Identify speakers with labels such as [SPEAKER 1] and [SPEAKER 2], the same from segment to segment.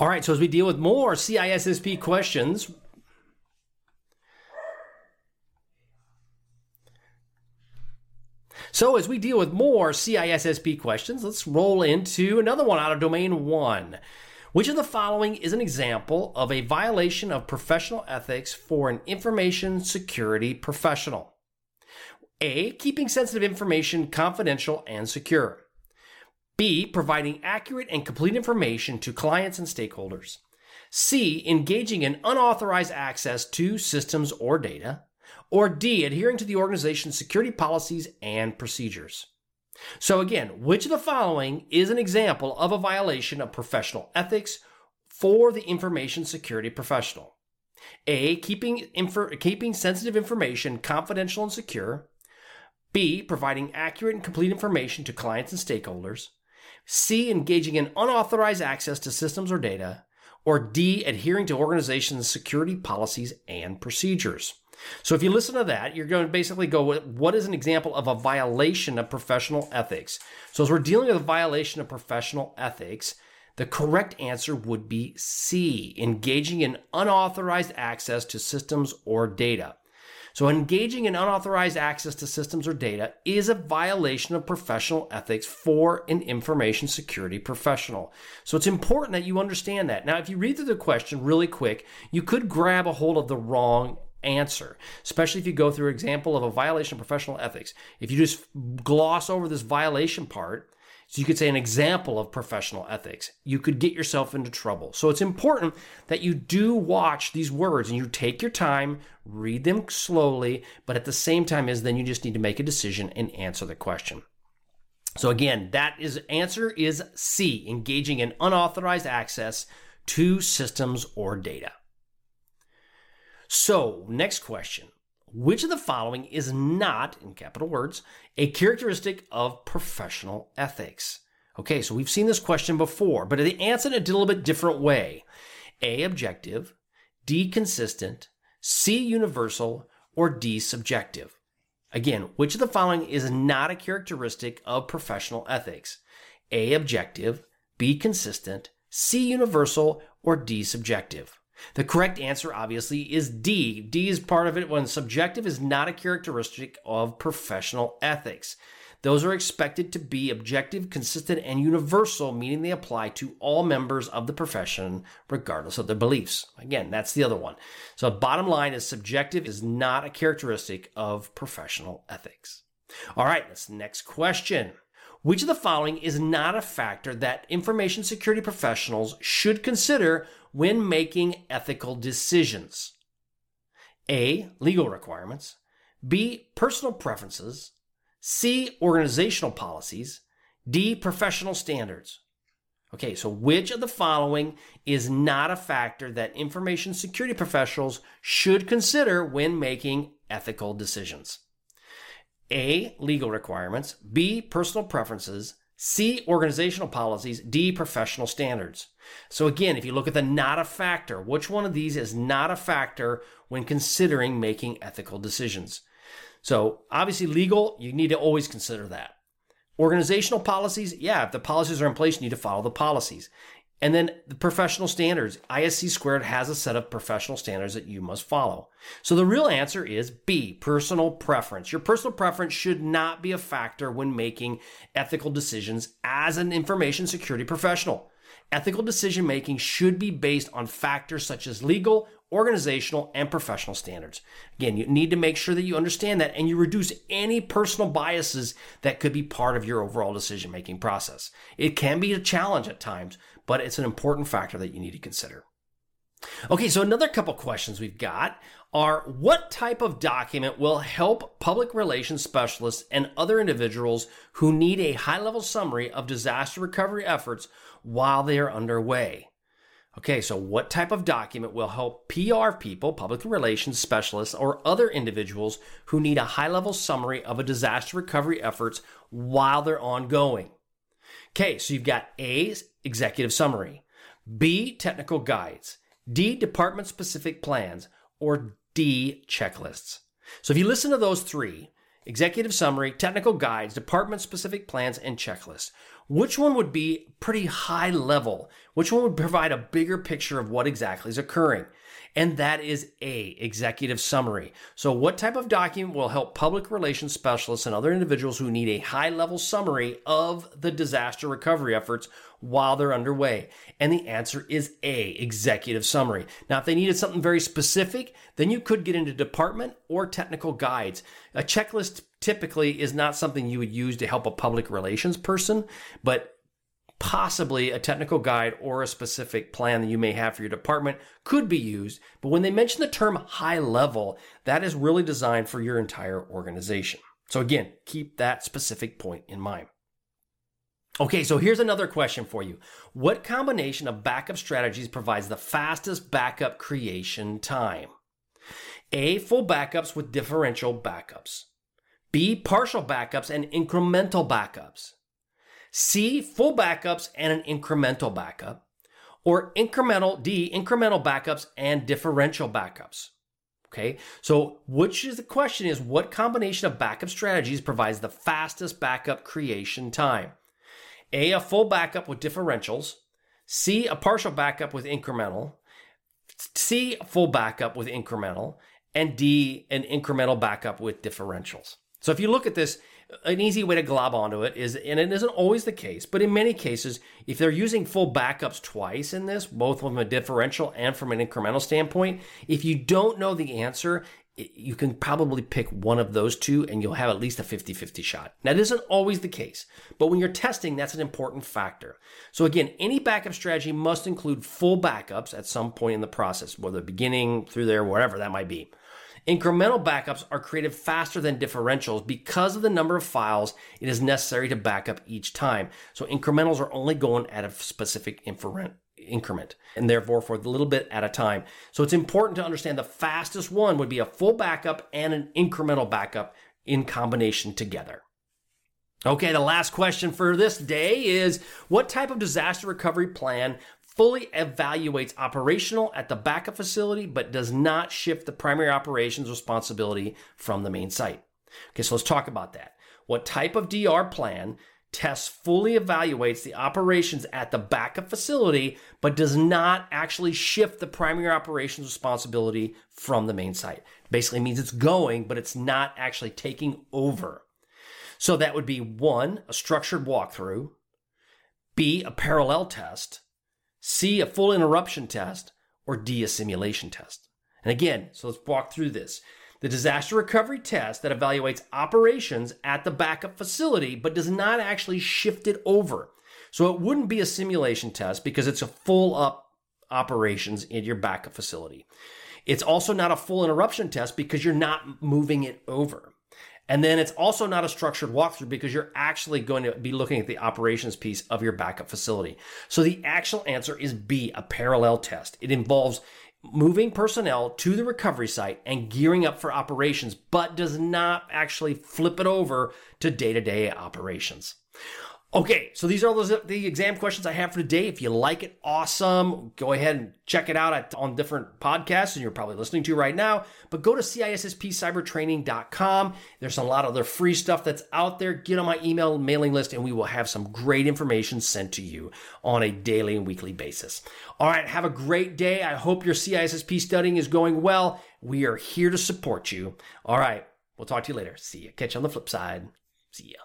[SPEAKER 1] All right, so as we deal with more CISSP questions, So, as we deal with more CISSP questions, let's roll into another one out of domain one. Which of the following is an example of a violation of professional ethics for an information security professional? A. Keeping sensitive information confidential and secure. B. Providing accurate and complete information to clients and stakeholders. C. Engaging in unauthorized access to systems or data. Or D. Adhering to the organization's security policies and procedures. So, again, which of the following is an example of a violation of professional ethics for the information security professional? A. Keeping, infor- keeping sensitive information confidential and secure. B. Providing accurate and complete information to clients and stakeholders. C, engaging in unauthorized access to systems or data, or D, adhering to organizations' security policies and procedures. So if you listen to that, you're going to basically go with what is an example of a violation of professional ethics. So as we're dealing with a violation of professional ethics, the correct answer would be C, engaging in unauthorized access to systems or data. So, engaging in unauthorized access to systems or data is a violation of professional ethics for an information security professional. So, it's important that you understand that. Now, if you read through the question really quick, you could grab a hold of the wrong answer, especially if you go through an example of a violation of professional ethics. If you just gloss over this violation part, so you could say an example of professional ethics. You could get yourself into trouble. So it's important that you do watch these words and you take your time, read them slowly, but at the same time is then you just need to make a decision and answer the question. So again, that is answer is C, engaging in unauthorized access to systems or data. So, next question. Which of the following is not, in capital words, a characteristic of professional ethics? Okay, so we've seen this question before, but they answered it a little bit different way. A, objective, D, consistent, C, universal, or D, subjective. Again, which of the following is not a characteristic of professional ethics? A, objective, B, consistent, C, universal, or D, subjective. The correct answer, obviously, is D. D is part of it when subjective is not a characteristic of professional ethics. Those are expected to be objective, consistent, and universal, meaning they apply to all members of the profession, regardless of their beliefs. Again, that's the other one. So, bottom line is subjective is not a characteristic of professional ethics. All right, this next question. Which of the following is not a factor that information security professionals should consider when making ethical decisions? A. Legal requirements. B. Personal preferences. C. Organizational policies. D. Professional standards. Okay, so which of the following is not a factor that information security professionals should consider when making ethical decisions? A. Legal requirements. B. Personal preferences. C. Organizational policies. D. Professional standards. So again, if you look at the not a factor, which one of these is not a factor when considering making ethical decisions? So obviously legal, you need to always consider that. Organizational policies, yeah, if the policies are in place, you need to follow the policies. And then the professional standards. ISC squared has a set of professional standards that you must follow. So the real answer is B, personal preference. Your personal preference should not be a factor when making ethical decisions as an information security professional. Ethical decision making should be based on factors such as legal, organizational, and professional standards. Again, you need to make sure that you understand that and you reduce any personal biases that could be part of your overall decision making process. It can be a challenge at times, but it's an important factor that you need to consider. Okay, so another couple questions we've got are what type of document will help public relations specialists and other individuals who need a high level summary of disaster recovery efforts while they are underway? Okay, so what type of document will help PR people, public relations specialists, or other individuals who need a high level summary of a disaster recovery efforts while they're ongoing? Okay, so you've got A, executive summary, B, technical guides, D, department specific plans, or D, checklists. So if you listen to those three, executive summary, technical guides, department specific plans, and checklists, which one would be pretty high level? Which one would provide a bigger picture of what exactly is occurring? And that is A, executive summary. So, what type of document will help public relations specialists and other individuals who need a high level summary of the disaster recovery efforts while they're underway? And the answer is A, executive summary. Now, if they needed something very specific, then you could get into department or technical guides. A checklist typically is not something you would use to help a public relations person, but possibly a technical guide or a specific plan that you may have for your department could be used. But when they mention the term high level, that is really designed for your entire organization. So again, keep that specific point in mind. Okay, so here's another question for you. What combination of backup strategies provides the fastest backup creation time? A, full backups with differential backups. B, partial backups and incremental backups. C, full backups and an incremental backup, or incremental, D, incremental backups and differential backups. Okay, so which is the question is what combination of backup strategies provides the fastest backup creation time? A, a full backup with differentials, C, a partial backup with incremental, C, full backup with incremental, and D, an incremental backup with differentials. So if you look at this, an easy way to glob onto it is, and it isn't always the case, but in many cases, if they're using full backups twice in this, both from a differential and from an incremental standpoint, if you don't know the answer, you can probably pick one of those two and you'll have at least a 50 50 shot. Now, that isn't always the case, but when you're testing, that's an important factor. So, again, any backup strategy must include full backups at some point in the process, whether beginning through there, whatever that might be. Incremental backups are created faster than differentials because of the number of files it is necessary to backup each time. So incrementals are only going at a specific increment and therefore for a little bit at a time. So it's important to understand the fastest one would be a full backup and an incremental backup in combination together. Okay, the last question for this day is what type of disaster recovery plan fully evaluates operational at the backup facility, but does not shift the primary operations responsibility from the main site. Okay, so let's talk about that. What type of DR plan tests fully evaluates the operations at the backup facility, but does not actually shift the primary operations responsibility from the main site? Basically means it's going, but it's not actually taking over. So that would be one, a structured walkthrough, B, a parallel test, C, a full interruption test, or D, a simulation test. And again, so let's walk through this. The disaster recovery test that evaluates operations at the backup facility, but does not actually shift it over. So it wouldn't be a simulation test because it's a full up operations in your backup facility. It's also not a full interruption test because you're not moving it over. And then it's also not a structured walkthrough because you're actually going to be looking at the operations piece of your backup facility. So the actual answer is B, a parallel test. It involves moving personnel to the recovery site and gearing up for operations, but does not actually flip it over to day to day operations. Okay, so these are those, the exam questions I have for today. If you like it, awesome. Go ahead and check it out at, on different podcasts, and you're probably listening to right now. But go to CISSPcybertraining.com. There's a lot of other free stuff that's out there. Get on my email mailing list, and we will have some great information sent to you on a daily and weekly basis. All right, have a great day. I hope your CISSP studying is going well. We are here to support you. All right, we'll talk to you later. See you. Catch you on the flip side. See ya.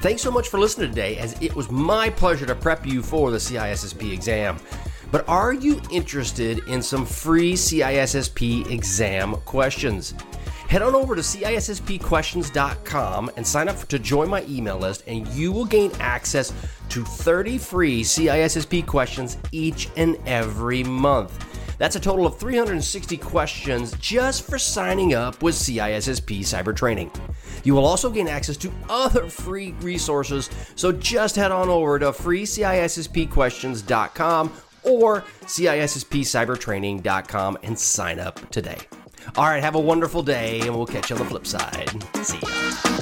[SPEAKER 1] Thanks so much for listening today, as it was my pleasure to prep you for the CISSP exam. But are you interested in some free CISSP exam questions? Head on over to CISSPquestions.com and sign up to join my email list, and you will gain access to 30 free CISSP questions each and every month. That's a total of 360 questions just for signing up with CISSP Cyber Training. You will also gain access to other free resources, so just head on over to freecisspquestions.com or CISSPcybertraining.com and sign up today. All right, have a wonderful day, and we'll catch you on the flip side. See ya.